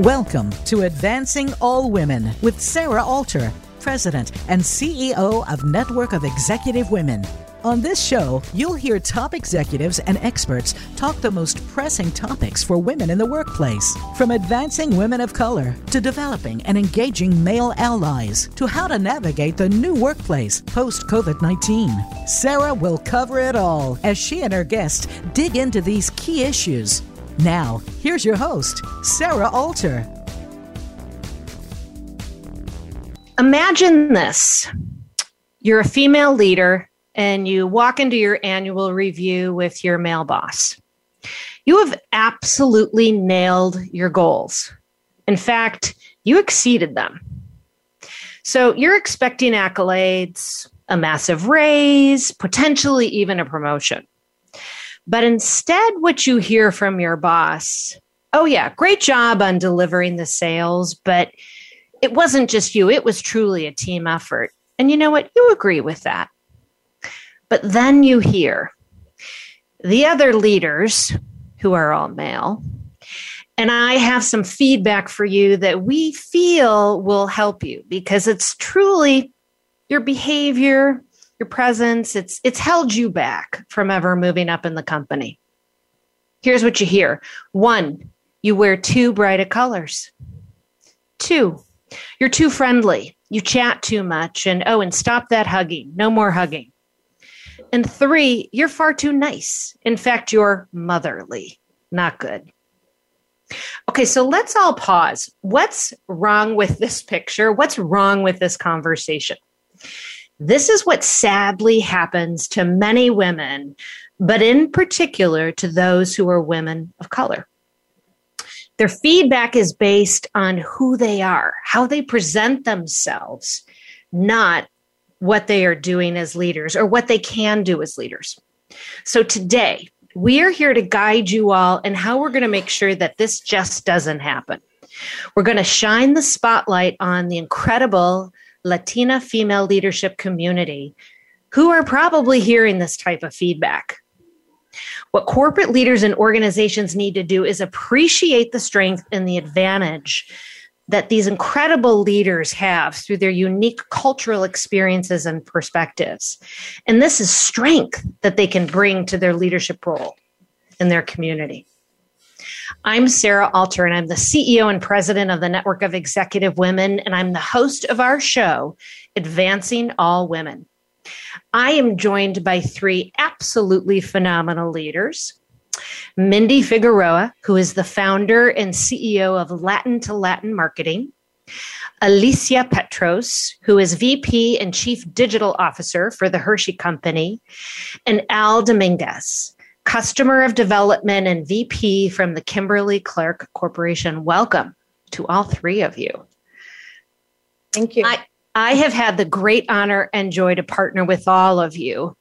Welcome to Advancing All Women with Sarah Alter, President and CEO of Network of Executive Women. On this show, you'll hear top executives and experts talk the most pressing topics for women in the workplace, from advancing women of color to developing and engaging male allies to how to navigate the new workplace post COVID 19. Sarah will cover it all as she and her guests dig into these key issues. Now, here's your host, Sarah Alter. Imagine this you're a female leader and you walk into your annual review with your male boss. You have absolutely nailed your goals. In fact, you exceeded them. So you're expecting accolades, a massive raise, potentially even a promotion. But instead, what you hear from your boss oh, yeah, great job on delivering the sales, but it wasn't just you, it was truly a team effort. And you know what? You agree with that. But then you hear the other leaders who are all male. And I have some feedback for you that we feel will help you because it's truly your behavior, your presence, it's it's held you back from ever moving up in the company. Here's what you hear. One, you wear too bright of colors. Two, you're too friendly. You chat too much and oh, and stop that hugging. No more hugging. And three, you're far too nice. In fact, you're motherly. Not good. Okay, so let's all pause. What's wrong with this picture? What's wrong with this conversation? This is what sadly happens to many women, but in particular to those who are women of color. Their feedback is based on who they are, how they present themselves, not what they are doing as leaders or what they can do as leaders. So today, we are here to guide you all and how we're going to make sure that this just doesn't happen. We're going to shine the spotlight on the incredible Latina female leadership community who are probably hearing this type of feedback. What corporate leaders and organizations need to do is appreciate the strength and the advantage that these incredible leaders have through their unique cultural experiences and perspectives. And this is strength that they can bring to their leadership role in their community. I'm Sarah Alter, and I'm the CEO and president of the Network of Executive Women, and I'm the host of our show, Advancing All Women. I am joined by three absolutely phenomenal leaders. Mindy Figueroa, who is the founder and CEO of Latin to Latin Marketing, Alicia Petross, who is VP and Chief Digital Officer for the Hershey Company, and Al Dominguez, Customer of Development and VP from the Kimberly Clark Corporation. Welcome to all three of you. Thank you. I, I have had the great honor and joy to partner with all of you.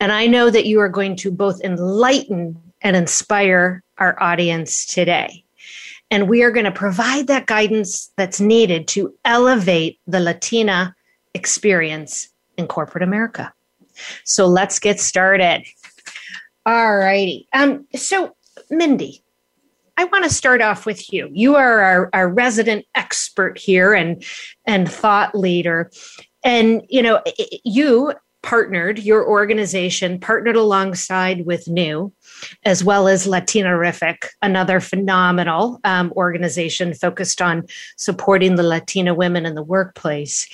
And I know that you are going to both enlighten and inspire our audience today. And we are going to provide that guidance that's needed to elevate the Latina experience in corporate America. So let's get started. All righty. Um, so, Mindy, I want to start off with you. You are our, our resident expert here and and thought leader. And you know, you partnered, your organization partnered alongside with New, as well as Latinarific, another phenomenal um, organization focused on supporting the Latina women in the workplace.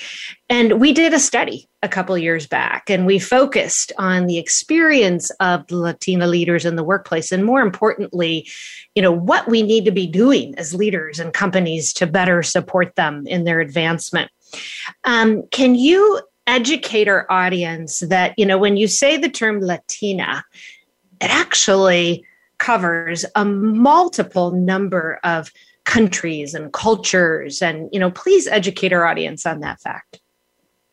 And we did a study a couple years back, and we focused on the experience of Latina leaders in the workplace, and more importantly, you know what we need to be doing as leaders and companies to better support them in their advancement. Um, can you educate our audience that, you know, when you say the term Latina, it actually covers a multiple number of countries and cultures. And, you know, please educate our audience on that fact.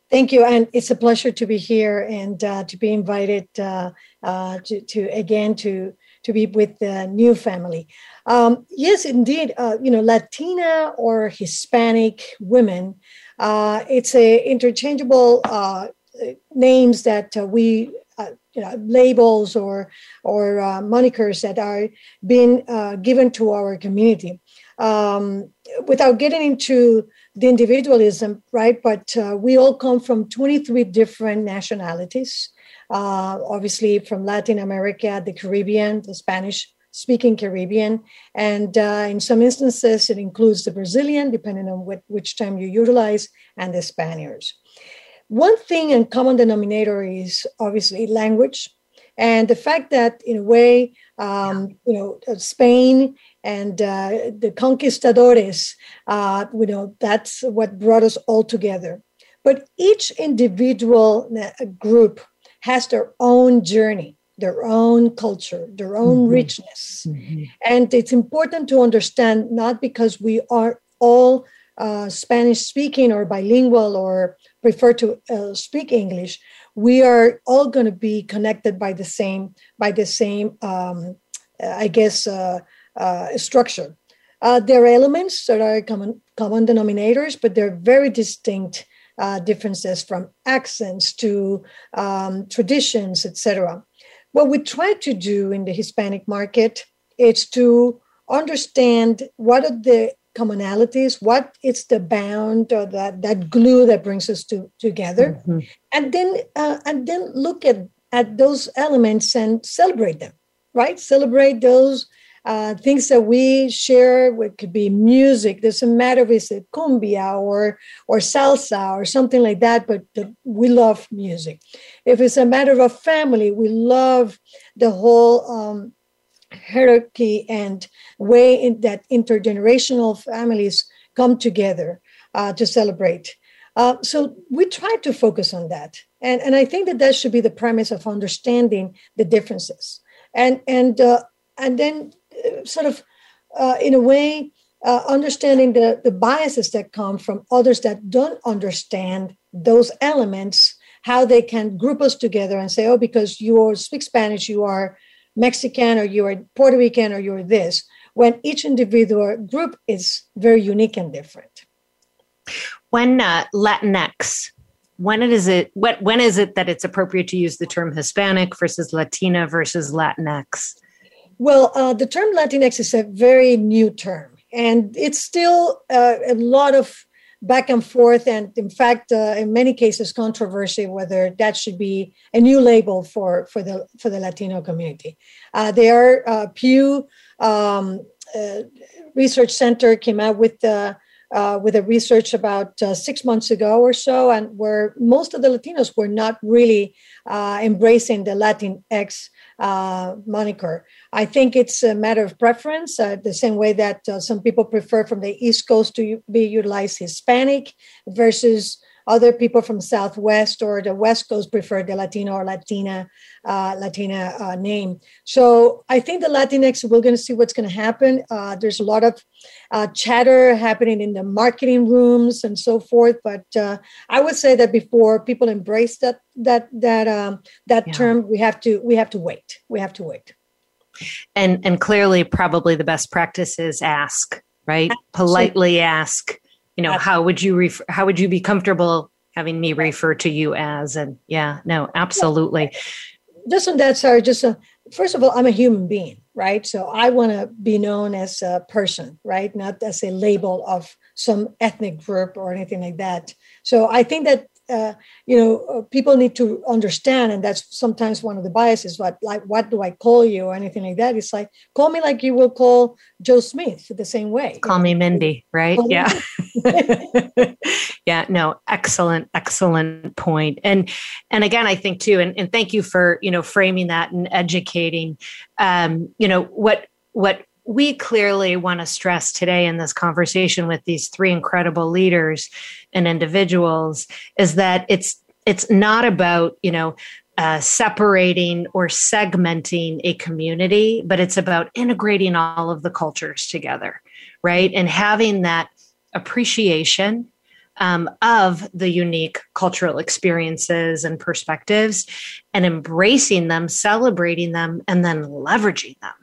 Thank you. And it's a pleasure to be here and uh, to be invited uh, uh, to, to, again, to, to be with the new family. Um, yes, indeed. Uh, you know, Latina or Hispanic women uh, it's a interchangeable uh, names that we you know, labels or or monikers that are being given to our community. Um, without getting into the individualism, right? But uh, we all come from 23 different nationalities. Uh, obviously, from Latin America, the Caribbean, the Spanish speaking Caribbean, and uh, in some instances, it includes the Brazilian, depending on what, which term you utilize, and the Spaniards. One thing and common denominator is obviously language, and the fact that, in a way, um, you know, uh, Spain and uh, the conquistadores, uh, you know, that's what brought us all together. But each individual uh, group has their own journey their own culture, their own mm-hmm. richness. Mm-hmm. And it's important to understand not because we are all uh, Spanish speaking or bilingual or prefer to uh, speak English, we are all going to be connected by the same by the same, um, I guess, uh, uh structure. Uh, there are elements that are common common denominators, but they're very distinct uh, differences from accents to um, traditions, etc. What we try to do in the Hispanic market is to understand what are the commonalities, what is the bound or that, that glue that brings us to, together, mm-hmm. and then uh, and then look at at those elements and celebrate them, right? Celebrate those uh, things that we share. It could be music. Doesn't matter if it's cumbia or or salsa or something like that. But the, we love music. If it's a matter of family, we love the whole um, hierarchy and way in that intergenerational families come together uh, to celebrate. Uh, so we try to focus on that, and and I think that that should be the premise of understanding the differences, and and uh, and then sort of, uh, in a way, uh, understanding the, the biases that come from others that don't understand those elements, how they can group us together and say, oh, because you speak Spanish, you are Mexican or you are Puerto Rican or you're this, when each individual group is very unique and different. When uh, Latinx, when it is it what when is it that it's appropriate to use the term Hispanic versus Latina versus Latinx? Well, uh, the term Latinx is a very new term, and it's still uh, a lot of back and forth, and in fact, uh, in many cases, controversy whether that should be a new label for for the for the Latino community. Uh, there, uh, Pew um, uh, Research Center came out with the uh, with a research about uh, six months ago or so, and where most of the Latinos were not really uh, embracing the Latinx uh, moniker. I think it's a matter of preference, uh, the same way that uh, some people prefer from the East Coast to be utilized Hispanic versus other people from Southwest or the West Coast prefer the Latino or Latina uh, Latina uh, name. So I think the Latinx, we're going to see what's going to happen. Uh, there's a lot of uh, chatter happening in the marketing rooms and so forth. But uh, I would say that before people embrace that that that um, that yeah. term, we have to we have to wait. We have to wait. And and clearly, probably the best practice is ask right, politely ask you know how would you refer how would you be comfortable having me refer to you as and yeah no absolutely. Just on that sorry just a, first of all i'm a human being right? So i want to be known as a person right? Not as a label of some ethnic group or anything like that. So i think that uh, you know uh, people need to understand and that's sometimes one of the biases what like what do i call you or anything like that? It's like call me like you will call joe smith the same way call me mindy right? Call yeah. Yeah no excellent excellent point. And and again i think too and, and thank you for you know framing that and educating. Um you know what what we clearly want to stress today in this conversation with these three incredible leaders and individuals is that it's it's not about you know uh, separating or segmenting a community, but it's about integrating all of the cultures together, right? And having that appreciation um, of the unique cultural experiences and perspectives and embracing them, celebrating them, and then leveraging them.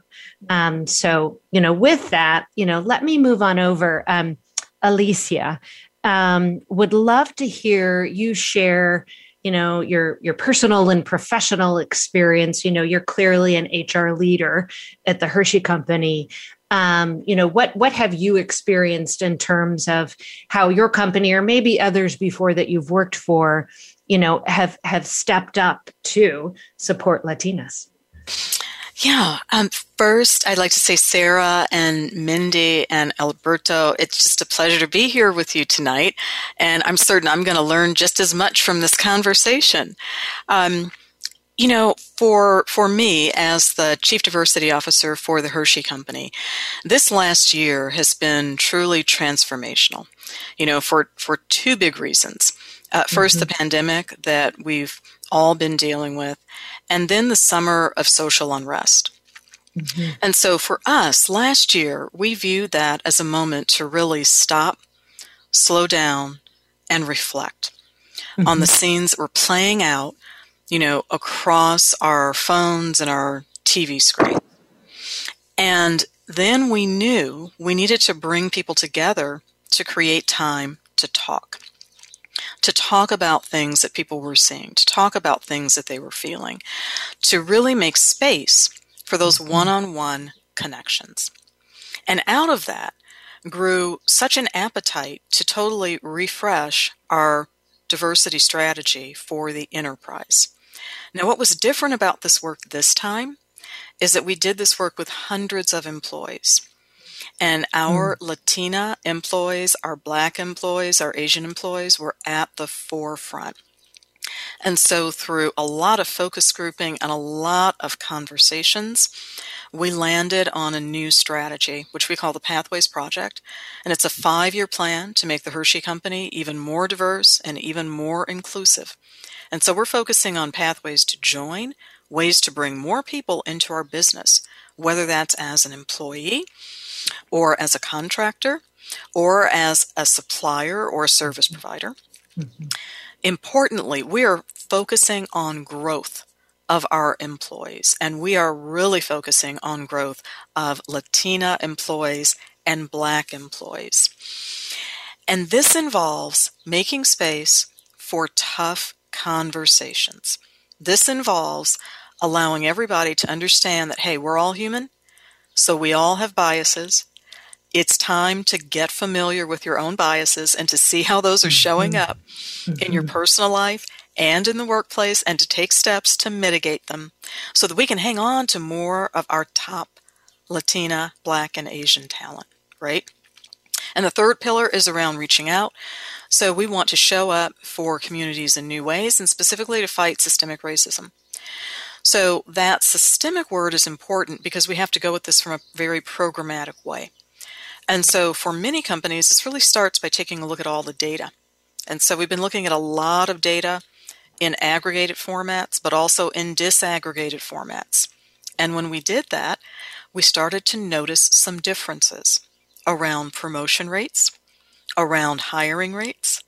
Um, so, you know, with that, you know, let me move on over. Um, Alicia, um, would love to hear you share, you know, your your personal and professional experience. You know, you're clearly an HR leader at the Hershey Company. um, you know what what have you experienced in terms of how your company or maybe others before that you've worked for you know have have stepped up to support latinas yeah. Um, first, I'd like to say, Sarah and Mindy and Alberto, it's just a pleasure to be here with you tonight. And I'm certain I'm going to learn just as much from this conversation. Um, you know, for for me as the chief diversity officer for the Hershey Company, this last year has been truly transformational. You know, for for two big reasons. Uh, 1st mm-hmm. the pandemic that we've all been dealing with, and then the summer of social unrest. Mm-hmm. And so for us, last year, we viewed that as a moment to really stop, slow down, and reflect mm-hmm. on the mm-hmm. scenes that were playing out, you know, across our phones and our TV screen. And then we knew we needed to bring people together to create time to talk to talk about things that people were seeing, to talk about things that they were feeling, to really make space for those one on one connections. And out of that grew such an appetite to totally refresh our diversity strategy for the enterprise. Now, what was different about this work this time is that we did this work with hundreds of employees. And our mm. Latina employees, our Black employees, our Asian employees were at the forefront. And so, through a lot of focus grouping and a lot of conversations, we landed on a new strategy, which we call the Pathways Project. And it's a five year plan to make the Hershey Company even more diverse and even more inclusive. And so, we're focusing on pathways to join, ways to bring more people into our business, whether that's as an employee or as a contractor or as a supplier or a service provider. Mm-hmm. Importantly, we are focusing on growth of our employees, and we are really focusing on growth of Latina employees and Black employees. And this involves making space for tough conversations. This involves allowing everybody to understand that, hey, we're all human so we all have biases. It's time to get familiar with your own biases and to see how those are showing mm-hmm. up in your mm-hmm. personal life and in the workplace and to take steps to mitigate them so that we can hang on to more of our top Latina, Black, and Asian talent, right? And the third pillar is around reaching out. So we want to show up for communities in new ways and specifically to fight systemic racism. So that systemic word is important because we have to go with this from a very programmatic way. And so for many companies, this really starts by taking a look at all the data. And so we've been looking at a lot of data in aggregated formats, but also in disaggregated formats. And when we did that, we started to notice some differences around promotion rates, around hiring rates,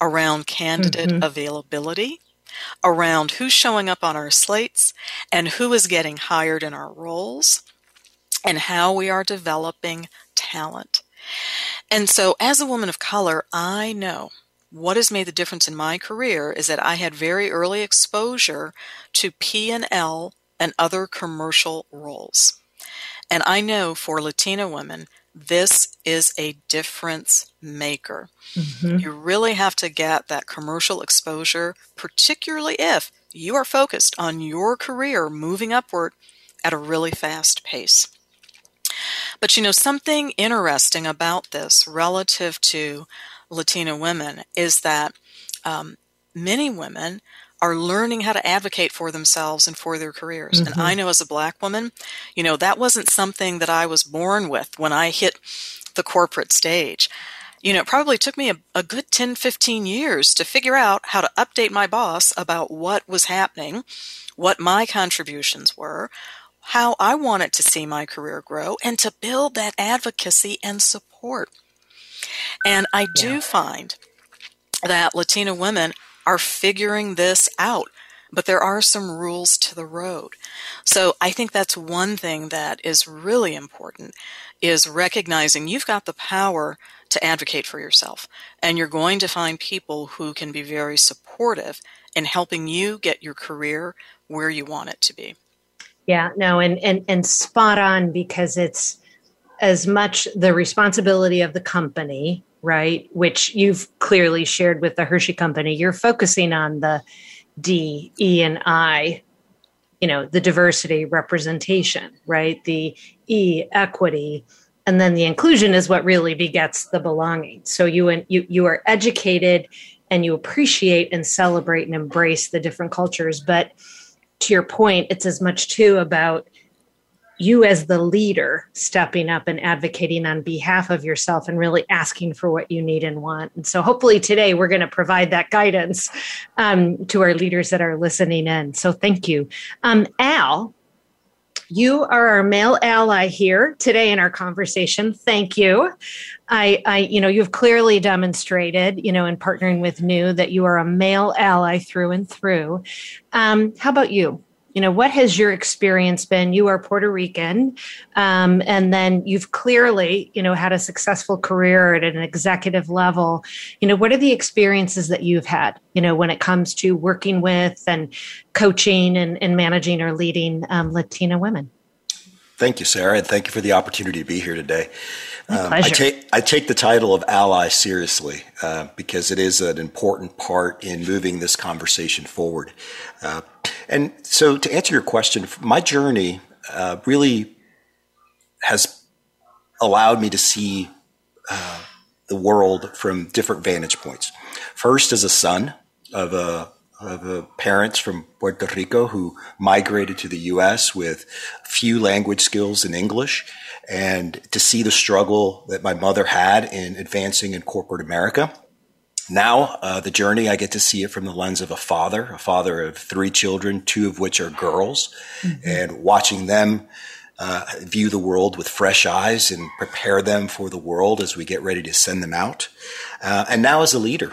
around candidate mm-hmm. availability, around who's showing up on our slates and who is getting hired in our roles and how we are developing talent. And so, as a woman of color, I know what has made the difference in my career is that I had very early exposure to P&L and other commercial roles. And I know for Latina women, this is a difference maker. Mm-hmm. You really have to get that commercial exposure, particularly if you are focused on your career moving upward at a really fast pace. But you know, something interesting about this relative to Latina women is that um, many women are learning how to advocate for themselves and for their careers. Mm-hmm. And I know as a black woman, you know, that wasn't something that I was born with when I hit the corporate stage. You know, it probably took me a, a good 10, 15 years to figure out how to update my boss about what was happening, what my contributions were, how I wanted to see my career grow, and to build that advocacy and support. And I do yeah. find that Latina women are figuring this out. But there are some rules to the road. So I think that's one thing that is really important is recognizing you've got the power to advocate for yourself. And you're going to find people who can be very supportive in helping you get your career where you want it to be. Yeah, no, and and and spot on because it's as much the responsibility of the company, right? Which you've clearly shared with the Hershey company. You're focusing on the D, E, and I, you know, the diversity representation, right? The E, equity, and then the inclusion is what really begets the belonging. So you you you are educated and you appreciate and celebrate and embrace the different cultures, but to your point, it's as much too about you as the leader stepping up and advocating on behalf of yourself and really asking for what you need and want. And so hopefully today we're going to provide that guidance um, to our leaders that are listening in. So thank you. Um, Al, you are our male ally here today in our conversation. Thank you. I, I, you know, you've clearly demonstrated, you know, in partnering with New that you are a male ally through and through. Um, how about you? You know what has your experience been? You are puerto rican um, and then you've clearly you know had a successful career at an executive level. You know what are the experiences that you've had you know when it comes to working with and coaching and, and managing or leading um, latina women thank you sarah and thank you for the opportunity to be here today um, I, take, I take the title of ally seriously uh, because it is an important part in moving this conversation forward. Uh, and so, to answer your question, my journey uh, really has allowed me to see uh, the world from different vantage points. First, as a son of a of parents from Puerto Rico who migrated to the U.S. with few language skills in English, and to see the struggle that my mother had in advancing in corporate America now, uh, the journey, I get to see it from the lens of a father, a father of three children, two of which are girls, mm-hmm. and watching them uh, view the world with fresh eyes and prepare them for the world as we get ready to send them out. Uh, and now, as a leader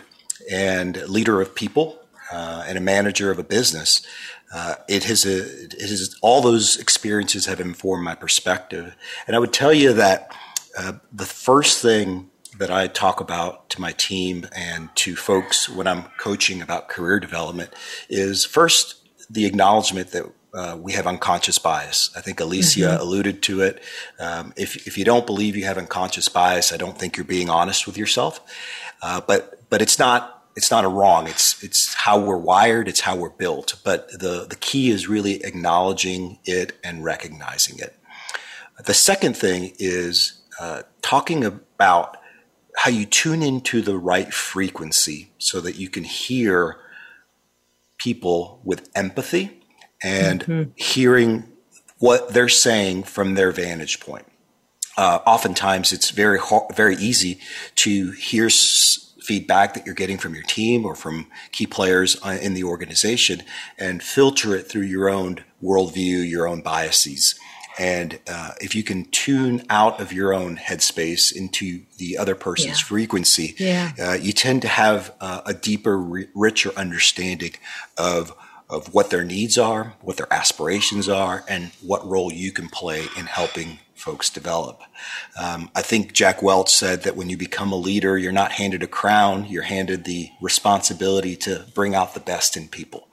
and leader of people uh, and a manager of a business, uh, it has a, it has all those experiences have informed my perspective. And I would tell you that uh, the first thing that I talk about to my team and to folks when I'm coaching about career development is first the acknowledgement that uh, we have unconscious bias. I think Alicia mm-hmm. alluded to it. Um, if, if you don't believe you have unconscious bias, I don't think you're being honest with yourself. Uh, but but it's not it's not a wrong. It's it's how we're wired. It's how we're built. But the the key is really acknowledging it and recognizing it. The second thing is uh, talking about how you tune into the right frequency so that you can hear people with empathy and mm-hmm. hearing what they're saying from their vantage point. Uh, oftentimes, it's very very easy to hear s- feedback that you're getting from your team or from key players uh, in the organization and filter it through your own worldview, your own biases. And uh, if you can tune out of your own headspace into the other person's yeah. frequency, yeah. Uh, you tend to have uh, a deeper, richer understanding of of what their needs are, what their aspirations are, and what role you can play in helping folks develop. Um, I think Jack Welch said that when you become a leader, you're not handed a crown, you're handed the responsibility to bring out the best in people.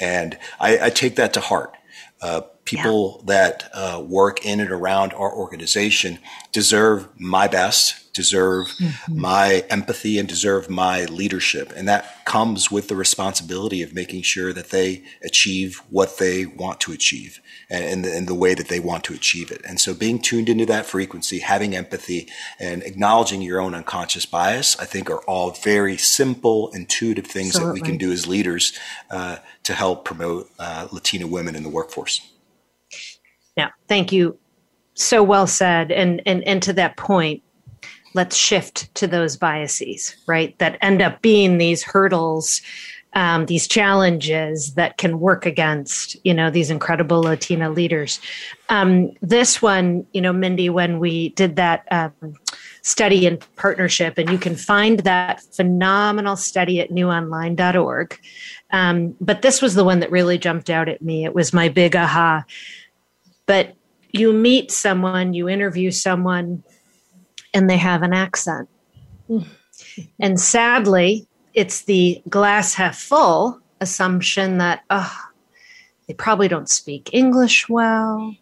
And I, I take that to heart. Uh, people yeah. that uh, work in and around our organization deserve my best, deserve mm-hmm. my empathy, and deserve my leadership. And that comes with the responsibility of making sure that they achieve what they want to achieve and in the, in the way that they want to achieve it. And so being tuned into that frequency, having empathy, and acknowledging your own unconscious bias, I think are all very simple, intuitive things Absolutely. that we can do as leaders uh, to help promote uh, Latina women in the workforce. Yeah, thank you. So well said. And and and to that point, let's shift to those biases, right? That end up being these hurdles, um, these challenges that can work against, you know, these incredible Latina leaders. Um, this one, you know, Mindy, when we did that um, study in partnership, and you can find that phenomenal study at newonline.org. Um, but this was the one that really jumped out at me. It was my big aha but you meet someone, you interview someone, and they have an accent. and sadly, it's the glass half full assumption that, oh, they probably don't speak English well.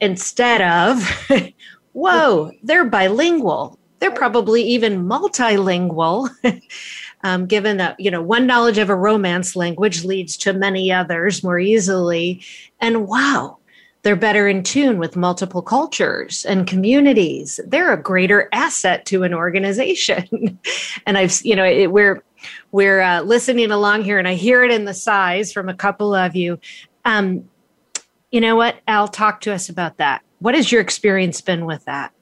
Instead of, whoa, they're bilingual. They're probably even multilingual. um, given that you know one knowledge of a romance language leads to many others more easily and wow they're better in tune with multiple cultures and communities. They're a greater asset to an organization. And i've you know it, we're we're uh, listening along here and i hear it in the sighs from a couple of you. Um, you know what al talk to us about that. What has your experience been with that?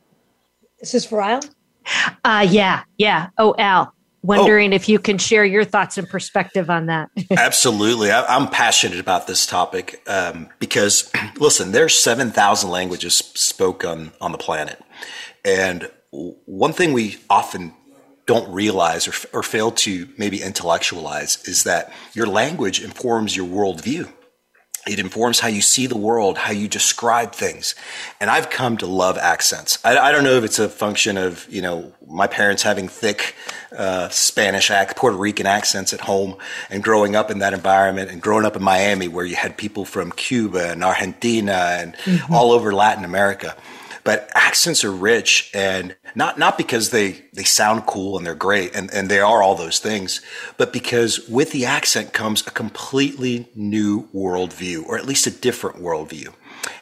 this is for al uh, yeah yeah. Oh al wondering oh. if you can share your thoughts and perspective on that. Absolutely. I, am passionate about this topic um, because, listen, there's 7,000 languages spoken on, on the planet. And one thing we often don't realize or, or fail to maybe intellectualize is that your language informs your worldview. It informs how you see the world, how you describe things. And I've come to love accents. I, I don't know if it's a function of, you know, my parents having thick uh, Spanish, ac- Puerto Rican accents at home and growing up in that environment and growing up in Miami where you had people from Cuba and Argentina and mm-hmm. all over Latin America. But accents are rich and not, not because they, they sound cool and they're great and, and they are all those things, but because with the accent comes a completely new worldview or at least a different worldview.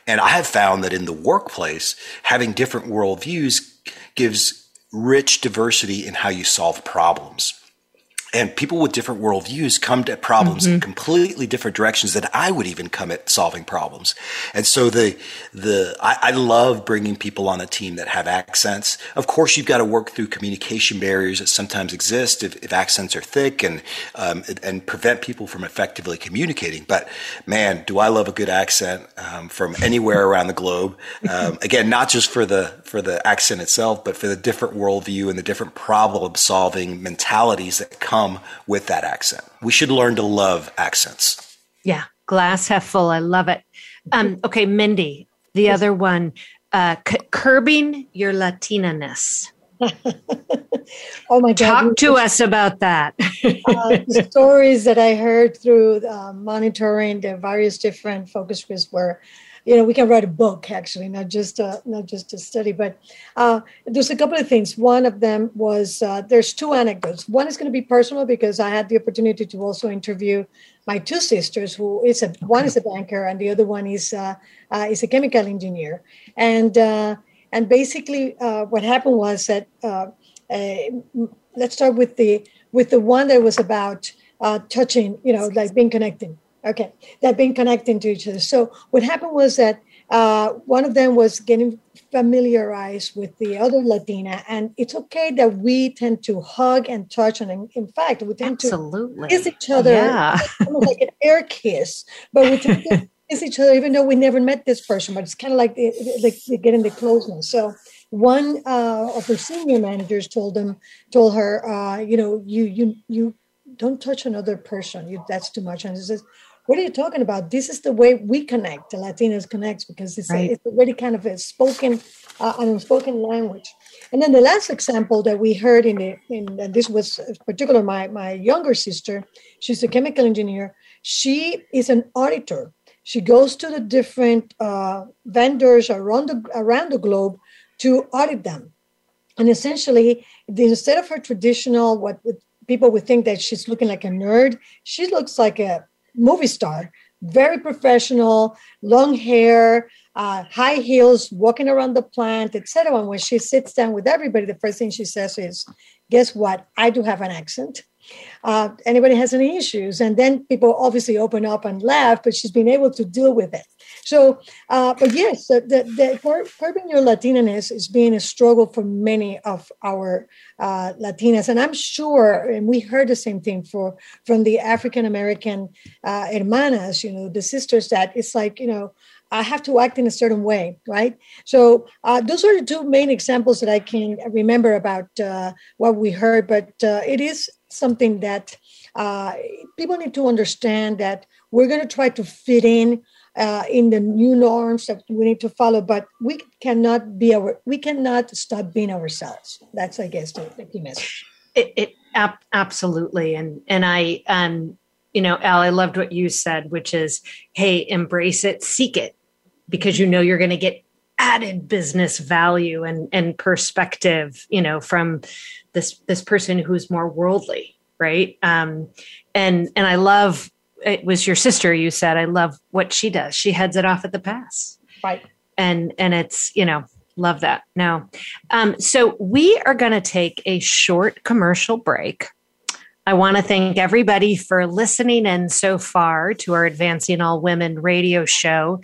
And I have found that in the workplace, having different worldviews gives rich diversity in how you solve problems and people with different worldviews come to problems mm-hmm. in completely different directions than I would even come at solving problems. And so the the I, I, love bringing people on a team that have accents. Of course, you've got to work through communication barriers that sometimes exist if, if accents are thick and um, and prevent people from effectively communicating. But man, do I love a good accent um, from anywhere around the globe. Um, again, not just for the for the accent itself, but for the different worldview and the different problem solving mentalities that come come with that accent. We should learn to love accents. Yeah, glass half full. I love it. Um, okay, Mindy, the yes. other one, uh, c- curbing your Latina-ness. oh my God. Talk to us about that. uh, the stories that I heard through uh, monitoring the various different focus groups were you know we can write a book actually not just uh, not just a study but uh, there's a couple of things. One of them was uh, there's two anecdotes. One is going to be personal because i had the opportunity to also interview my two sisters who is a one is a banker and the other one is uh, uh, is a chemical engineer. And uh, and basically what happened was that let's start with the with the one that was about touching you know like being connected Okay, they've been connecting to each other. So what happened was that uh, one of them was getting familiarized with the other Latina, and it's okay that we tend to hug and touch, and in, fact, we tend Absolutely. to kiss each other, yeah. almost like an air kiss, but we tend to kiss each other even though we never met this person. But it's kind of like like getting the closeness. So one uh, of her senior managers told them, told her, uh, you know, you you you don't touch another person. You, that's too much. And he says, what are you talking about? This is the way we connect, the Latinos connect, because it's, right. a, it's already kind of a spoken, uh, an unspoken language. And then the last example that we heard in the, in and this was particular my my younger sister, she's a chemical engineer. She is an auditor. She goes to the different uh, vendors around the around the globe to audit them. And essentially, instead of her traditional, what people would think that she's looking like a nerd, she looks like a movie star, very professional, long hair, uh, high heels, walking around the plant, etc. And when she sits down with everybody, the first thing she says is, "Guess what? I do have an accent." Uh, anybody has any issues? And then people obviously open up and laugh, but she's been able to deal with it. So, uh, but yes, the, the, the curbing your Latinaness is being a struggle for many of our uh, Latinas, and I'm sure, and we heard the same thing for from the African American uh, hermanas, you know, the sisters that it's like, you know, I have to act in a certain way, right? So uh, those are the two main examples that I can remember about uh, what we heard. But uh, it is something that uh, people need to understand that we're going to try to fit in uh, in the new norms that we need to follow, but we cannot be our we cannot stop being ourselves. That's I guess the, the key message. It, it ab- absolutely, and and I um you know Al, I loved what you said, which is hey, embrace it, seek it, because you know you're going to get added business value and, and perspective, you know, from this this person who's more worldly, right? Um, and and I love it was your sister. You said I love what she does. She heads it off at the pass, right? And and it's you know love that. Now, um, so we are going to take a short commercial break. I want to thank everybody for listening in so far to our Advancing All Women radio show.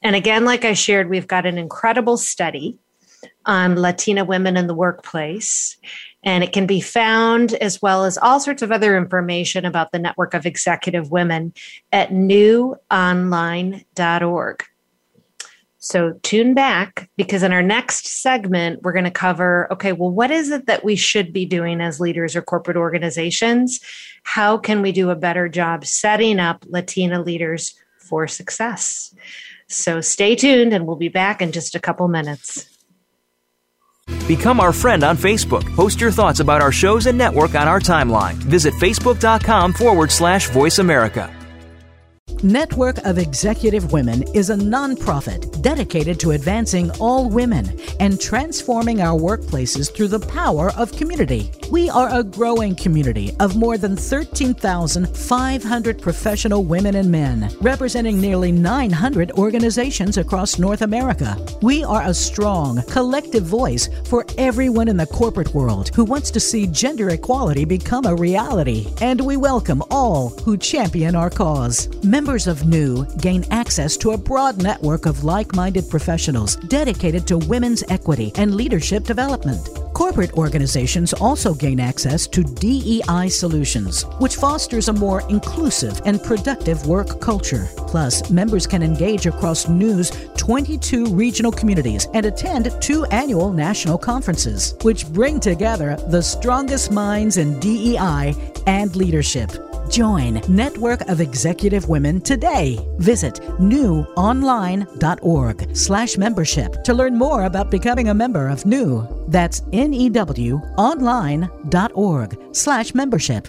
And again, like I shared, we've got an incredible study on Latina women in the workplace. And it can be found as well as all sorts of other information about the network of executive women at newonline.org. So tune back because in our next segment, we're going to cover okay, well, what is it that we should be doing as leaders or corporate organizations? How can we do a better job setting up Latina leaders for success? So stay tuned and we'll be back in just a couple minutes. Become our friend on Facebook. Post your thoughts about our shows and network on our timeline. Visit facebook.com forward slash voice America. Network of Executive Women is a nonprofit dedicated to advancing all women and transforming our workplaces through the power of community. We are a growing community of more than 13,500 professional women and men, representing nearly 900 organizations across North America. We are a strong, collective voice for everyone in the corporate world who wants to see gender equality become a reality, and we welcome all who champion our cause. Members of NEW gain access to a broad network of like minded professionals dedicated to women's equity and leadership development. Corporate organizations also gain access to DEI solutions, which fosters a more inclusive and productive work culture. Plus, members can engage across New's 22 regional communities and attend two annual national conferences, which bring together the strongest minds in DEI and leadership. Join Network of Executive Women today. Visit newonline.org slash membership to learn more about becoming a member of New. That's N-E-W newonline.org slash membership.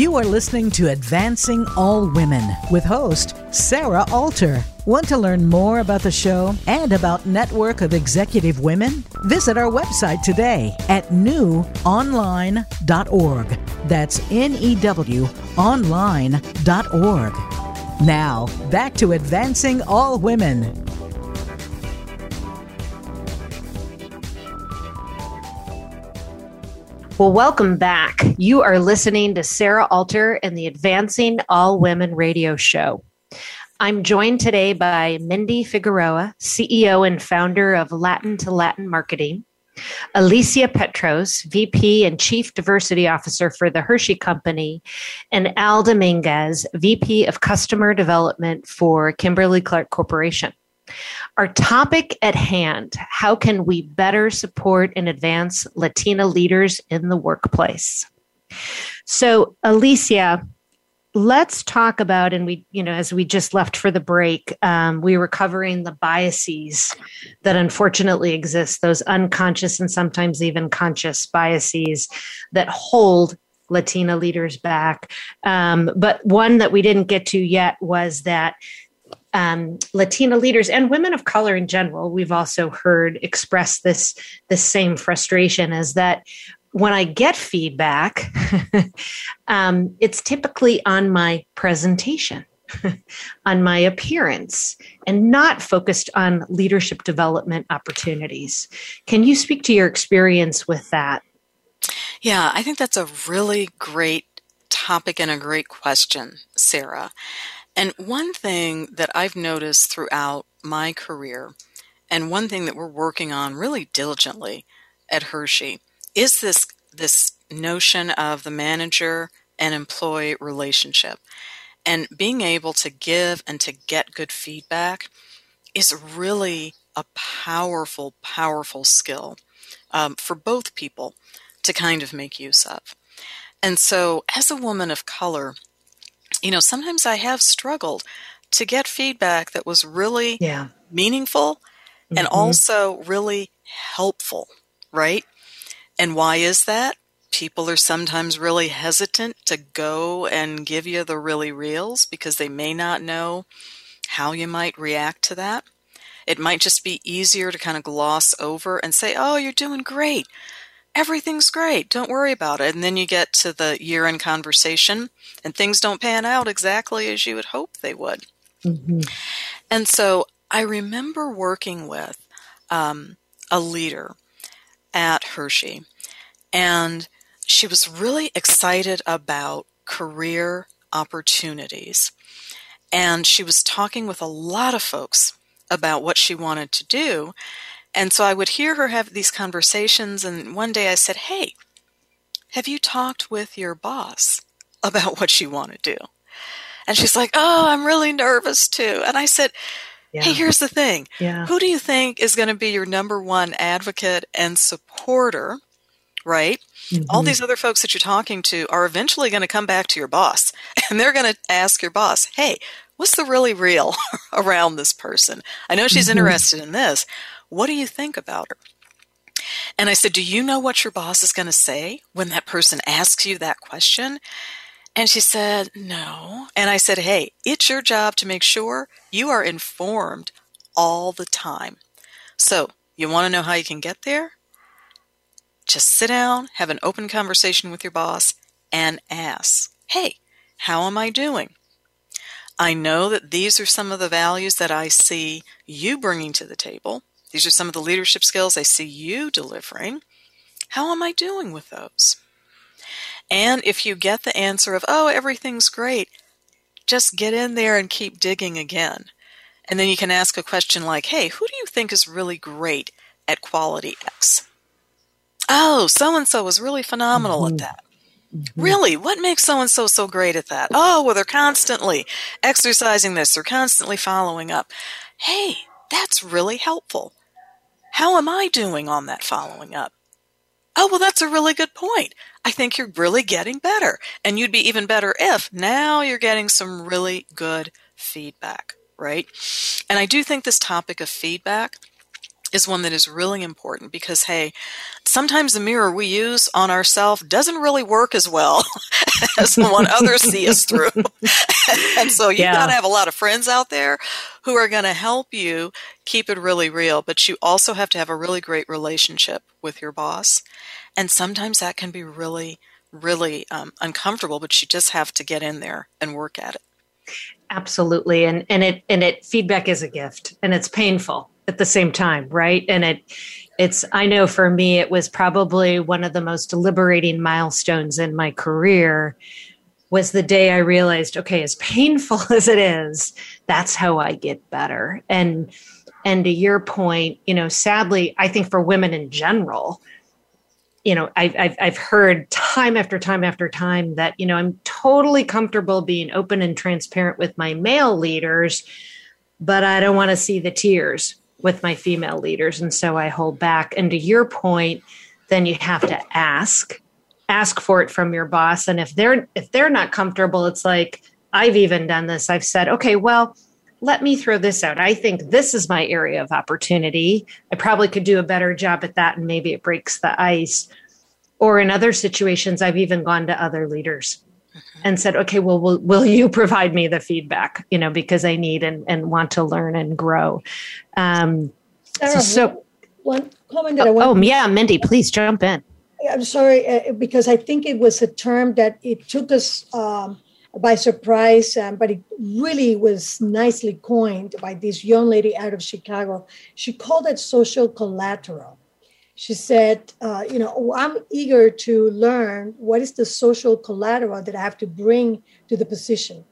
You are listening to Advancing All Women with host Sarah Alter. Want to learn more about the show and about Network of Executive Women? Visit our website today at newonline.org. That's N E W online.org. Now, back to Advancing All Women. Well, welcome back. You are listening to Sarah Alter and the Advancing All Women radio show. I'm joined today by Mindy Figueroa, CEO and founder of Latin to Latin Marketing, Alicia Petross, VP and Chief Diversity Officer for the Hershey Company, and Al Dominguez, VP of Customer Development for Kimberly Clark Corporation. Our topic at hand how can we better support and advance Latina leaders in the workplace? So, Alicia, let's talk about and we you know as we just left for the break um, we were covering the biases that unfortunately exist those unconscious and sometimes even conscious biases that hold latina leaders back um, but one that we didn't get to yet was that um, Latina leaders and women of color in general, we've also heard express this this same frustration is that when I get feedback, um, it's typically on my presentation, on my appearance, and not focused on leadership development opportunities. Can you speak to your experience with that? Yeah, I think that's a really great topic and a great question, Sarah. And one thing that I've noticed throughout my career, and one thing that we're working on really diligently at Hershey, is this this notion of the manager and employee relationship. And being able to give and to get good feedback is really a powerful, powerful skill um, for both people to kind of make use of. And so, as a woman of color, you know, sometimes I have struggled to get feedback that was really yeah. meaningful mm-hmm. and also really helpful, right? And why is that? People are sometimes really hesitant to go and give you the really reals because they may not know how you might react to that. It might just be easier to kind of gloss over and say, Oh, you're doing great. Everything's great. Don't worry about it. And then you get to the year in conversation and things don't pan out exactly as you would hope they would. Mm-hmm. And so I remember working with um, a leader at Hershey, and she was really excited about career opportunities. And she was talking with a lot of folks about what she wanted to do. And so I would hear her have these conversations. And one day I said, Hey, have you talked with your boss about what you want to do? And she's like, Oh, I'm really nervous too. And I said, yeah. Hey, here's the thing. Yeah. Who do you think is going to be your number one advocate and supporter? Right? Mm-hmm. All these other folks that you're talking to are eventually going to come back to your boss and they're going to ask your boss, Hey, what's the really real around this person? I know she's mm-hmm. interested in this. What do you think about her? And I said, Do you know what your boss is going to say when that person asks you that question? And she said, No. And I said, Hey, it's your job to make sure you are informed all the time. So, you want to know how you can get there? Just sit down, have an open conversation with your boss, and ask, Hey, how am I doing? I know that these are some of the values that I see you bringing to the table. These are some of the leadership skills I see you delivering. How am I doing with those? And if you get the answer of, oh, everything's great, just get in there and keep digging again. And then you can ask a question like, hey, who do you think is really great at quality X? Oh, so and so is really phenomenal mm-hmm. at that. Mm-hmm. Really? What makes so and so so great at that? Oh, well, they're constantly exercising this, they're constantly following up. Hey, that's really helpful. How am I doing on that following up? Oh, well, that's a really good point. I think you're really getting better. And you'd be even better if now you're getting some really good feedback, right? And I do think this topic of feedback is one that is really important because hey sometimes the mirror we use on ourselves doesn't really work as well as the one others see us through. And so you've yeah. got to have a lot of friends out there who are going to help you keep it really real but you also have to have a really great relationship with your boss. And sometimes that can be really really um, uncomfortable but you just have to get in there and work at it. Absolutely. And and it and it feedback is a gift and it's painful at the same time, right? And it it's I know for me it was probably one of the most liberating milestones in my career was the day I realized, okay, as painful as it is, that's how I get better. And and to your point, you know, sadly, I think for women in general, you know, I've, I've, I've heard time after time after time that, you know, I'm totally comfortable being open and transparent with my male leaders, but I don't want to see the tears with my female leaders and so i hold back. And to your point then you have to ask ask for it from your boss. And if they're if they're not comfortable it's like i've even done this. I've said okay well let me throw this out. I think this is my area of opportunity. I probably could do a better job at that and maybe it breaks the ice. Or in other situations i've even gone to other leaders and said, okay, well, will, will you provide me the feedback, you know, because I need and, and want to learn and grow. Um, Sarah, so, one comment that oh, I want. Oh, yeah, Mindy, please jump in. I'm sorry, uh, because I think it was a term that it took us um, by surprise, um, but it really was nicely coined by this young lady out of Chicago. She called it social collateral she said, uh, you know, oh, I'm eager to learn what is the social collateral that I have to bring to the position.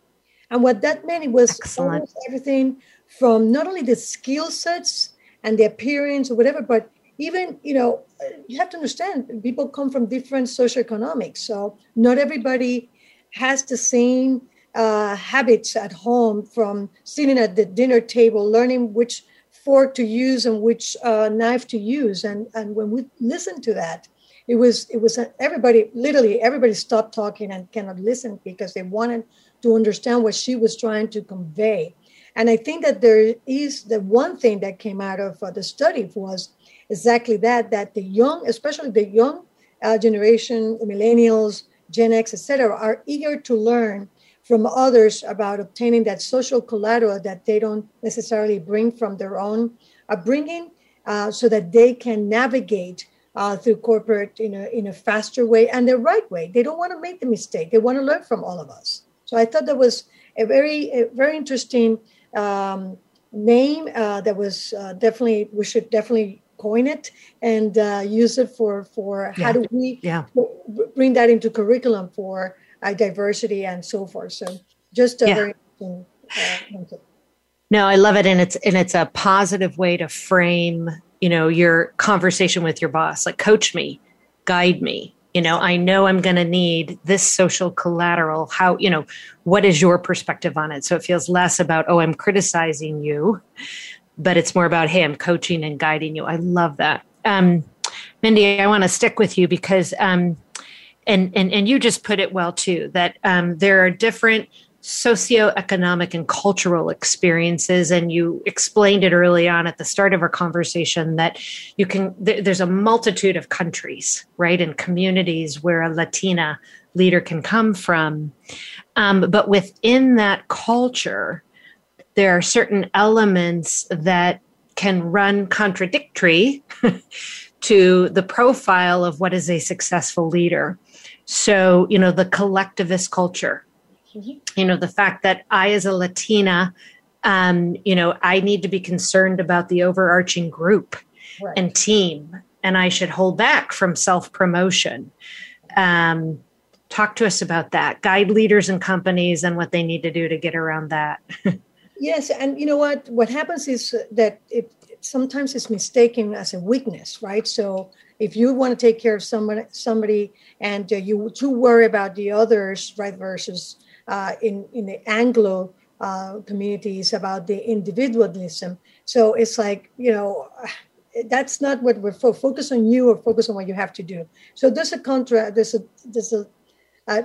And what that meant it was almost everything from not only the skill sets and the appearance or whatever, but even, you know, you have to understand people come from different socioeconomics. So not everybody has the same uh, habits at home from sitting at the dinner table, learning which fork to use and which uh, knife to use. And, and when we listened to that, it was it was everybody literally everybody stopped talking and cannot listen because they wanted to understand what she was trying to convey. And I think that there is the one thing that came out of uh, the study was exactly that that the young, especially the young uh, generation, millennials, Gen X, etc., are eager to learn from others about obtaining that social collateral that they don't necessarily bring from their own upbringing, uh, so that they can navigate uh, through corporate in a in a faster way and the right way. They don't want to make the mistake. They want to learn from all of us. So I thought that was a very a very interesting um, name. Uh, that was uh, definitely we should definitely coin it and uh, use it for for yeah. how do we yeah. bring that into curriculum for uh, diversity and so forth. So just a yeah. very uh, no, I love it, and it's and it's a positive way to frame you know your conversation with your boss. Like, coach me, guide me. You know, I know I'm going to need this social collateral. How you know what is your perspective on it? So it feels less about oh, I'm criticizing you, but it's more about hey, I'm coaching and guiding you. I love that. Um, Mindy, I want to stick with you because um, and and and you just put it well too that um, there are different socioeconomic and cultural experiences and you explained it early on at the start of our conversation that you can th- there's a multitude of countries right and communities where a latina leader can come from. Um, but within that culture there are certain elements that can run contradictory to the profile of what is a successful leader so, you know, the collectivist culture, mm-hmm. you know, the fact that I, as a Latina, um, you know, I need to be concerned about the overarching group right. and team, and I should hold back from self promotion. Um, talk to us about that. Guide leaders and companies and what they need to do to get around that. yes, and you know what? What happens is that it sometimes it's mistaken as a weakness, right? So if you want to take care of somebody, somebody, and uh, you too worry about the others, right? Versus uh, in in the Anglo uh, communities about the individualism. So it's like you know that's not what we're fo- focus on you or focus on what you have to do. So there's a contra, there's a there's a,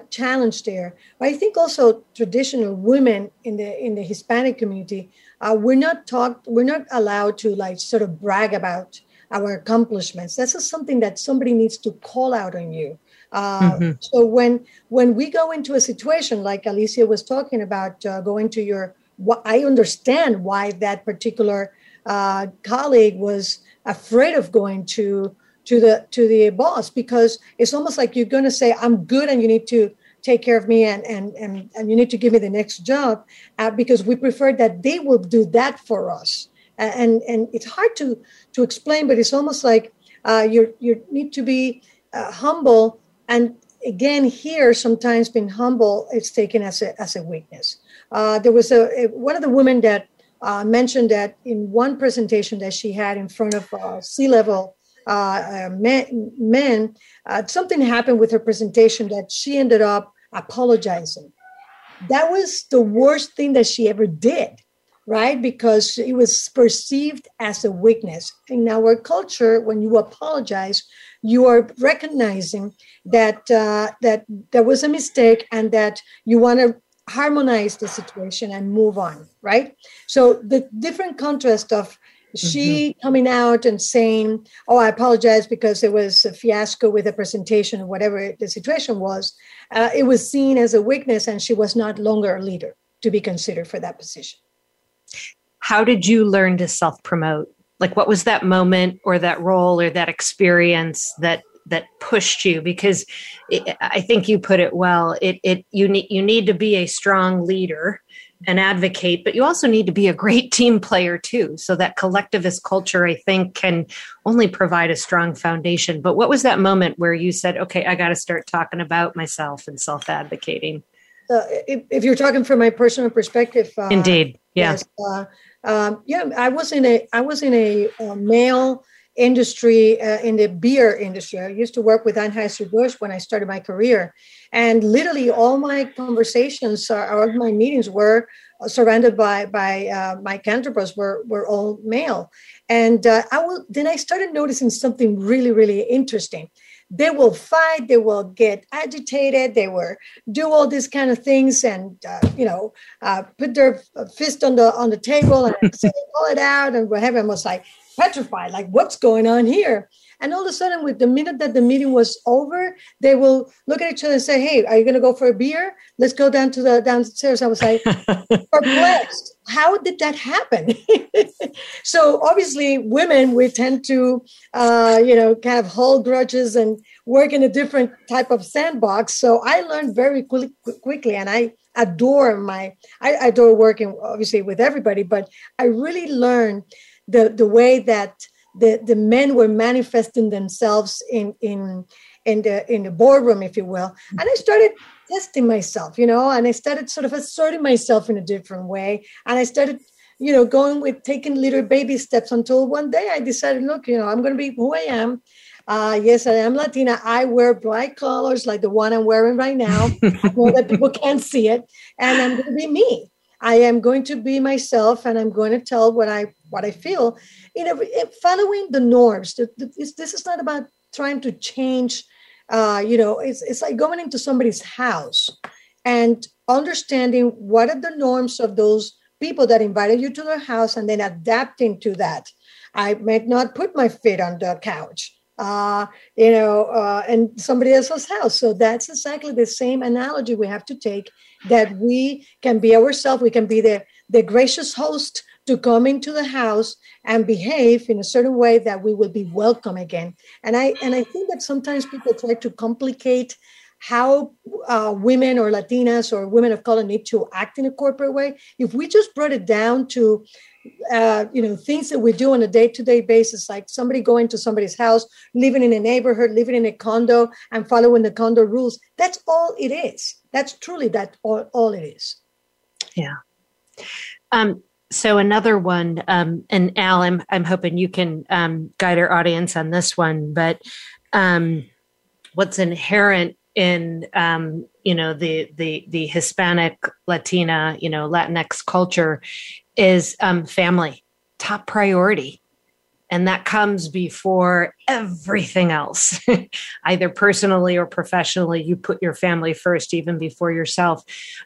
challenge there. But I think also traditional women in the in the Hispanic community, uh, we're not taught, we're not allowed to like sort of brag about our accomplishments. This is something that somebody needs to call out on you. Uh, mm-hmm. So when when we go into a situation like Alicia was talking about, uh, going to your, I understand why that particular uh, colleague was afraid of going to to the to the boss because it's almost like you're going to say I'm good and you need to take care of me and and and, and you need to give me the next job uh, because we prefer that they will do that for us and and it's hard to to explain, but it's almost like uh, you you need to be uh, humble. And again, here sometimes being humble it's taken as a as a weakness. Uh, there was a, a, one of the women that uh, mentioned that in one presentation that she had in front of uh, C-level uh, men, men something happened with her presentation that she ended up apologizing. That was the worst thing that she ever did right? Because it was perceived as a weakness. In our culture, when you apologize, you are recognizing that uh, that there was a mistake and that you want to harmonize the situation and move on, right? So the different contrast of she mm-hmm. coming out and saying, "Oh, I apologize because there was a fiasco with the presentation or whatever the situation was," uh, it was seen as a weakness, and she was not longer a leader to be considered for that position. How did you learn to self promote? Like, what was that moment or that role or that experience that that pushed you? Because it, I think you put it well. It it you need you need to be a strong leader and advocate, but you also need to be a great team player too. So that collectivist culture, I think, can only provide a strong foundation. But what was that moment where you said, "Okay, I got to start talking about myself and self advocating"? Uh, if, if, you're talking from my personal perspective, uh, indeed, yeah. Yes, uh, um, yeah, I was in a I was in a, a male industry, uh, in the beer industry. I used to work with Anheuser-Busch when I started my career. And literally all my conversations, uh, all my meetings were surrounded by, by uh, my counterparts were, were all male. And uh, I will, then I started noticing something really, really interesting they will fight they will get agitated they will do all these kind of things and uh, you know uh, put their fist on the on the table and say pull it out and whatever. I was like petrified like what's going on here and all of a sudden with the minute that the meeting was over they will look at each other and say hey are you going to go for a beer? Let's go down to the downstairs. I was like perplexed. How did that happen? So obviously women we tend to uh, you know kind of hold grudges and work in a different type of sandbox. So i learned very quick, quickly and i adore my I adore working obviously with everybody but i really learned the the way that the the men were manifesting themselves in in in the in the boardroom if you will and i started testing myself you know and i started sort of asserting myself in a different way and i started you know going with taking little baby steps until one day i decided look you know i'm going to be who i am uh, yes, I am Latina. I wear bright colors like the one I'm wearing right now. I know that people can't see it, and I'm going to be me. I am going to be myself, and I'm going to tell what I what I feel, you know, following the norms. This is not about trying to change. Uh, you know, it's it's like going into somebody's house and understanding what are the norms of those people that invited you to their house, and then adapting to that. I might not put my feet on the couch uh, you know, uh, in somebody else's house. So that's exactly the same analogy we have to take that we can be ourselves, we can be the, the gracious host to come into the house and behave in a certain way that we will be welcome again. And I and I think that sometimes people try to complicate how uh, women or Latinas or women of color need to act in a corporate way. If we just brought it down to uh, you know things that we do on a day-to-day basis like somebody going to somebody's house living in a neighborhood living in a condo and following the condo rules that's all it is that's truly that all, all it is yeah um, so another one, um, and Al, I'm, I'm hoping you can um, guide our audience on this one, but um, what's inherent in um, you know the the the Hispanic, Latina, you know Latinx culture is um, family, top priority and that comes before everything else. Either personally or professionally you put your family first even before yourself.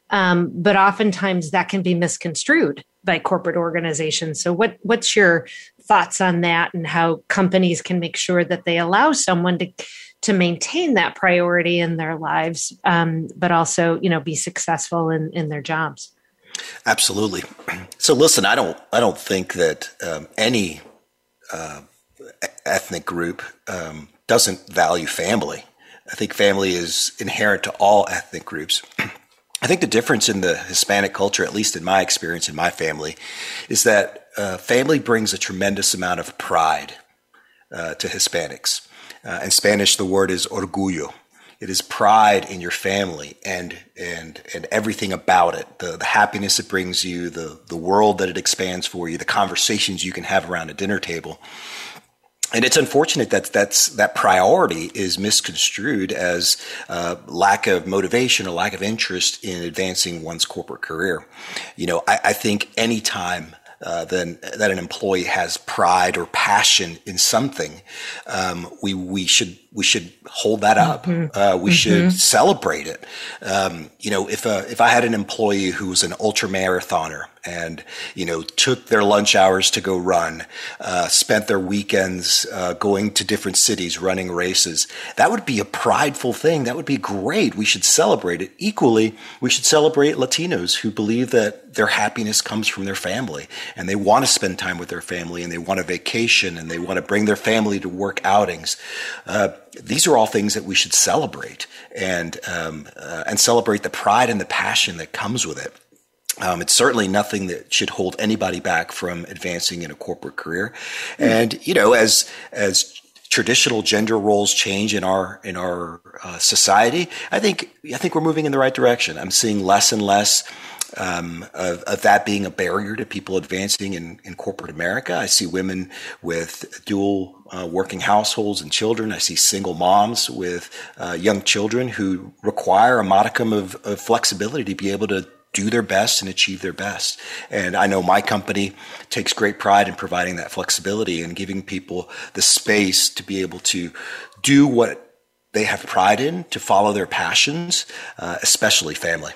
Um, but oftentimes that can be misconstrued by corporate organizations. So what what's your thoughts on that and how companies can make sure that they allow someone to to maintain that priority in their lives um, but also you know be successful in in their jobs? Absolutely. So listen, I don't I don't think that um, any uh, ethnic group um, doesn't value family. I think family is inherent to all ethnic groups. I think the difference in the Hispanic culture, at least in my experience in my family, is that uh, family brings a tremendous amount of pride uh, to Hispanics. Uh, in Spanish, the word is orgullo. It is pride in your family and and and everything about it. The the happiness it brings you, the the world that it expands for you, the conversations you can have around a dinner table. And it's unfortunate that that's that priority is misconstrued as uh, lack of motivation or lack of interest in advancing one's corporate career. You know, I, I think anytime uh, then that an employee has pride or passion in something, um, we we should we should hold that up. Mm-hmm. Uh, we mm-hmm. should celebrate it. Um, you know, if a, if I had an employee who was an ultra marathoner and you know took their lunch hours to go run, uh, spent their weekends uh, going to different cities running races. That would be a prideful thing. That would be great. We should celebrate it. Equally, we should celebrate Latinos who believe that their happiness comes from their family and they want to spend time with their family and they want a vacation and they want to bring their family to work outings. Uh, these are all things that we should celebrate and um, uh, and celebrate the pride and the passion that comes with it. Um, it's certainly nothing that should hold anybody back from advancing in a corporate career. And, you know, as, as traditional gender roles change in our, in our uh, society, I think, I think we're moving in the right direction. I'm seeing less and less um, of, of, that being a barrier to people advancing in, in corporate America. I see women with dual uh, working households and children. I see single moms with uh, young children who require a modicum of, of flexibility to be able to do their best and achieve their best. And I know my company takes great pride in providing that flexibility and giving people the space to be able to do what they have pride in, to follow their passions, uh, especially family.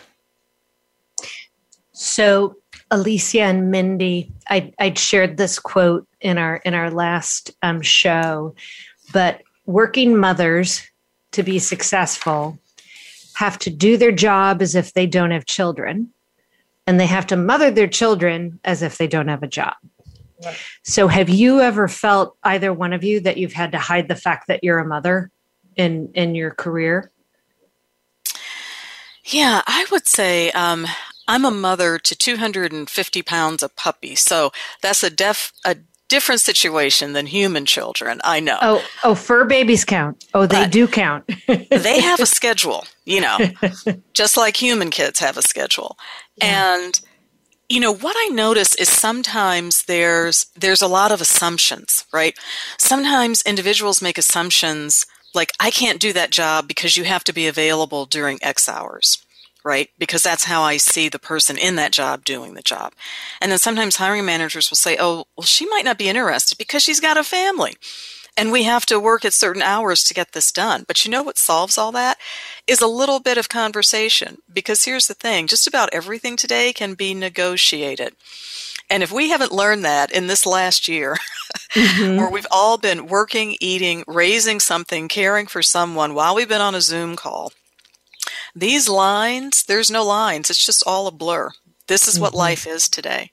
So, Alicia and Mindy, I, I'd shared this quote in our in our last um, show, but working mothers to be successful have to do their job as if they don't have children, and they have to mother their children as if they don't have a job. Right. So, have you ever felt either one of you that you've had to hide the fact that you're a mother in in your career? Yeah, I would say um, I'm a mother to 250 pounds of puppy, so that's a def a different situation than human children. I know. Oh, oh, fur babies count. Oh, they but do count. they have a schedule, you know, just like human kids have a schedule, yeah. and you know what i notice is sometimes there's there's a lot of assumptions right sometimes individuals make assumptions like i can't do that job because you have to be available during x hours right? Because that's how I see the person in that job doing the job. And then sometimes hiring managers will say, oh, well, she might not be interested because she's got a family. And we have to work at certain hours to get this done. But you know what solves all that? Is a little bit of conversation. Because here's the thing just about everything today can be negotiated. And if we haven't learned that in this last year, mm-hmm. where we've all been working, eating, raising something, caring for someone while we've been on a Zoom call, these lines, there's no lines, it's just all a blur. This is what mm-hmm. life is today.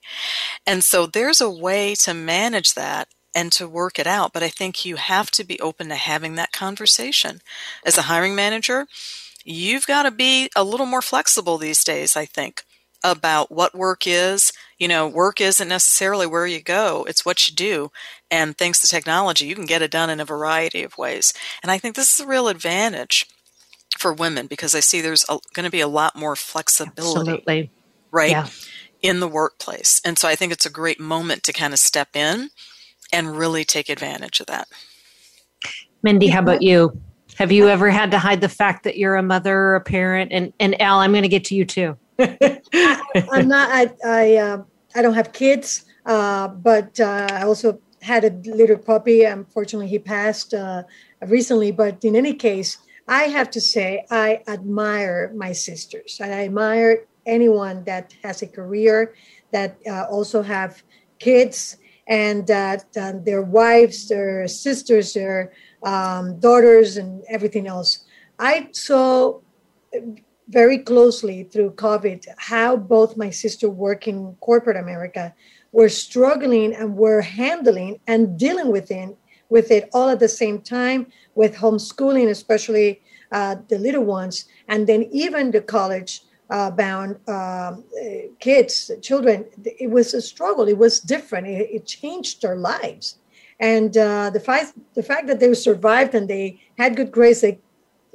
And so there's a way to manage that and to work it out. But I think you have to be open to having that conversation. As a hiring manager, you've got to be a little more flexible these days, I think, about what work is. You know, work isn't necessarily where you go, it's what you do. And thanks to technology, you can get it done in a variety of ways. And I think this is a real advantage for women because I see there's going to be a lot more flexibility. Absolutely. Right? Yeah. In the workplace. And so I think it's a great moment to kind of step in and really take advantage of that. Mindy, how about you? Have you ever had to hide the fact that you're a mother or a parent? And and Al, I'm going to get to you too. I, am not. I I, uh, I don't have kids, uh, but uh, I also had a little puppy. Unfortunately, he passed uh, recently. But in any case, I have to say, I admire my sisters. I admire anyone that has a career, that uh, also have kids, and that uh, their wives, their sisters, their um, daughters, and everything else. I saw very closely through COVID how both my sister working corporate America were struggling and were handling and dealing with it with it all at the same time with homeschooling, especially uh, the little ones, and then even the college uh, bound um, kids, children. It was a struggle. It was different. It, it changed their lives, and uh, the fact the fact that they survived and they had good grades, they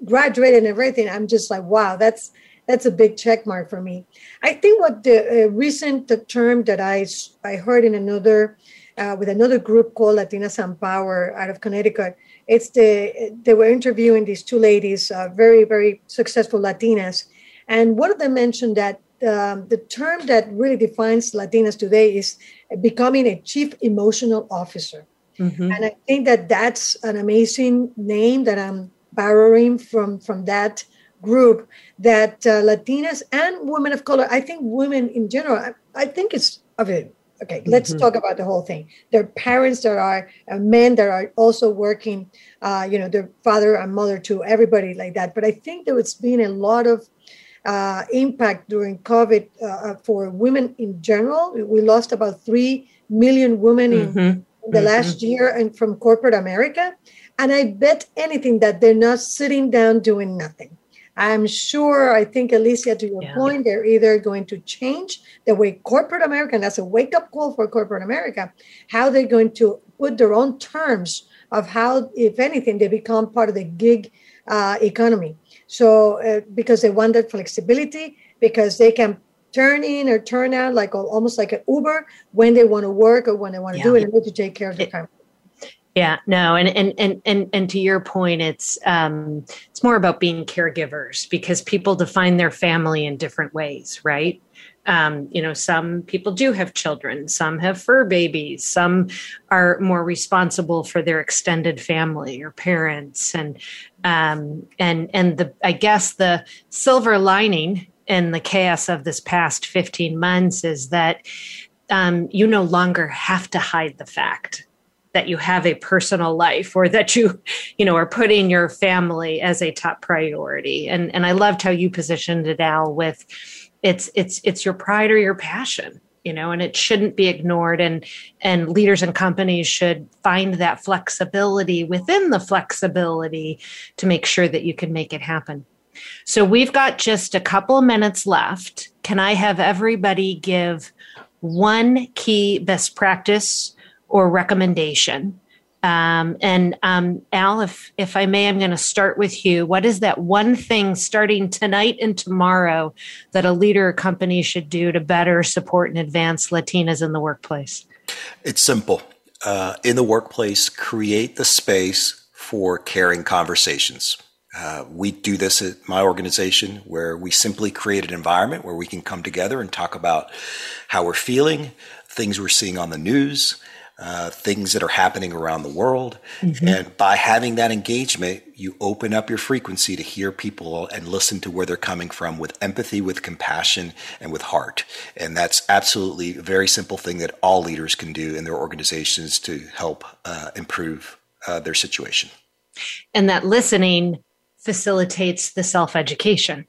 graduated and everything. I'm just like, wow, that's that's a big check mark for me. I think what the uh, recent term that I I heard in another uh, with another group called Latinas on Power out of Connecticut. It's the they were interviewing these two ladies, uh, very very successful Latinas, and one of them mentioned that um, the term that really defines Latinas today is becoming a chief emotional officer. Mm-hmm. And I think that that's an amazing name that I'm borrowing from from that group that uh, Latinas and women of color. I think women in general. I, I think it's of it okay let's mm-hmm. talk about the whole thing there are parents that are uh, men that are also working uh, you know their father and mother too everybody like that but i think there's been a lot of uh, impact during covid uh, uh, for women in general we lost about 3 million women mm-hmm. in, the mm-hmm. last year and from corporate america and i bet anything that they're not sitting down doing nothing I'm sure, I think, Alicia, to your yeah. point, they're either going to change the way corporate America, and that's a wake up call for corporate America, how they're going to put their own terms of how, if anything, they become part of the gig uh, economy. So, uh, because they want that flexibility, because they can turn in or turn out like almost like an Uber when they want to work or when they want to yeah. do it and need to take care of their family. Yeah, no, and and and and and to your point, it's um, it's more about being caregivers because people define their family in different ways, right? Um, you know, some people do have children, some have fur babies, some are more responsible for their extended family or parents, and um, and and the I guess the silver lining in the chaos of this past fifteen months is that um, you no longer have to hide the fact that you have a personal life or that you you know are putting your family as a top priority. And and i loved how you positioned it al with it's it's it's your pride or your passion you know and it shouldn't be ignored. And and leaders and companies should find that flexibility within the flexibility to make sure that you can make it happen. So we've got just a couple minutes left. Can i have everybody give one key best practice or recommendation. Um, and um, Al, if if I may, I'm going to start with you. What is that one thing starting tonight and tomorrow that a leader or company should do to better support and advance Latinas in the workplace? It's simple. Uh, in the workplace, create the space for caring conversations. Uh, we do this at my organization where we simply create an environment where we can come together and talk about how we're feeling, things we're seeing on the news, uh, things that are happening around the world. Mm-hmm. And by having that engagement, you open up your frequency to hear people and listen to where they're coming from with empathy, with compassion, and with heart. And that's absolutely a very simple thing that all leaders can do in their organizations to help uh, improve uh, their situation. And that listening facilitates the self education.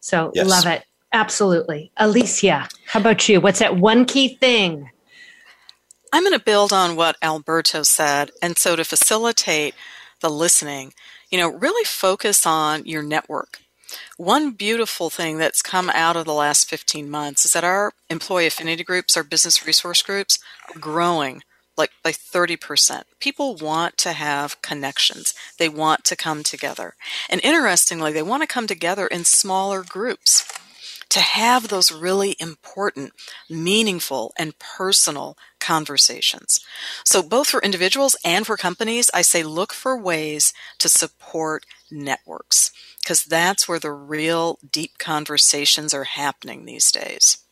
So yes. love it. Absolutely. Alicia, how about you? What's that one key thing I'm going to build on what Alberto said. And so to facilitate the listening, you know, really focus on your network. One beautiful thing that's come out of the last 15 months is that our employee affinity groups, our business resource groups, are growing like by 30%. People want to have connections. They want to come together. And interestingly, they want to come together in smaller groups to have those really important, meaningful, and personal conversations. So, both for individuals and for companies, I say look for ways to support networks because that's where the real deep conversations are happening these days.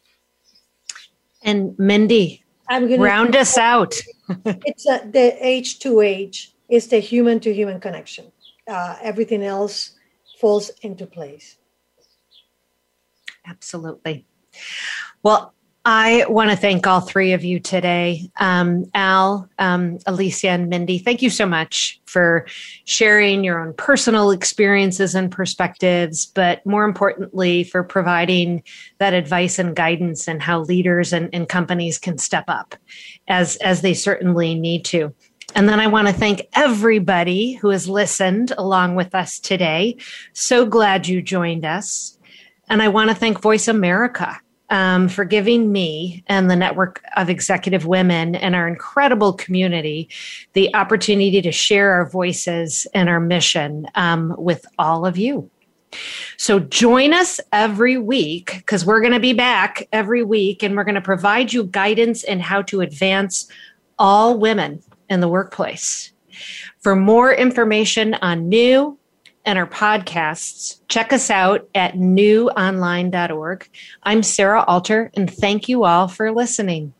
And Mindy, I'm going to round us out. it's a, the H to H is the human to human connection. Uh, everything else falls into place. Absolutely. Well, I want to thank all three of you today. Um, Al, um, Alicia, and Mindy, thank you so much for sharing your own personal experiences and perspectives, but more importantly, for providing that advice and guidance and how leaders and, and companies can step up as, as they certainly need to. And then I want to thank everybody who has listened along with us today. So glad you joined us. And I want to thank Voice America um, for giving me and the network of executive women and our incredible community the opportunity to share our voices and our mission um, with all of you. So join us every week because we're going to be back every week and we're going to provide you guidance in how to advance all women in the workplace. For more information on new and our podcasts, check us out at newonline.org. I'm Sarah Alter, and thank you all for listening.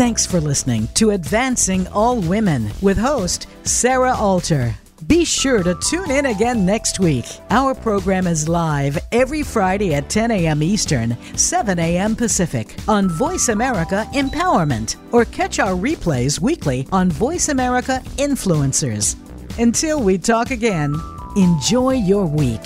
Thanks for listening to Advancing All Women with host Sarah Alter. Be sure to tune in again next week. Our program is live every Friday at 10 a.m. Eastern, 7 a.m. Pacific on Voice America Empowerment, or catch our replays weekly on Voice America Influencers. Until we talk again, enjoy your week.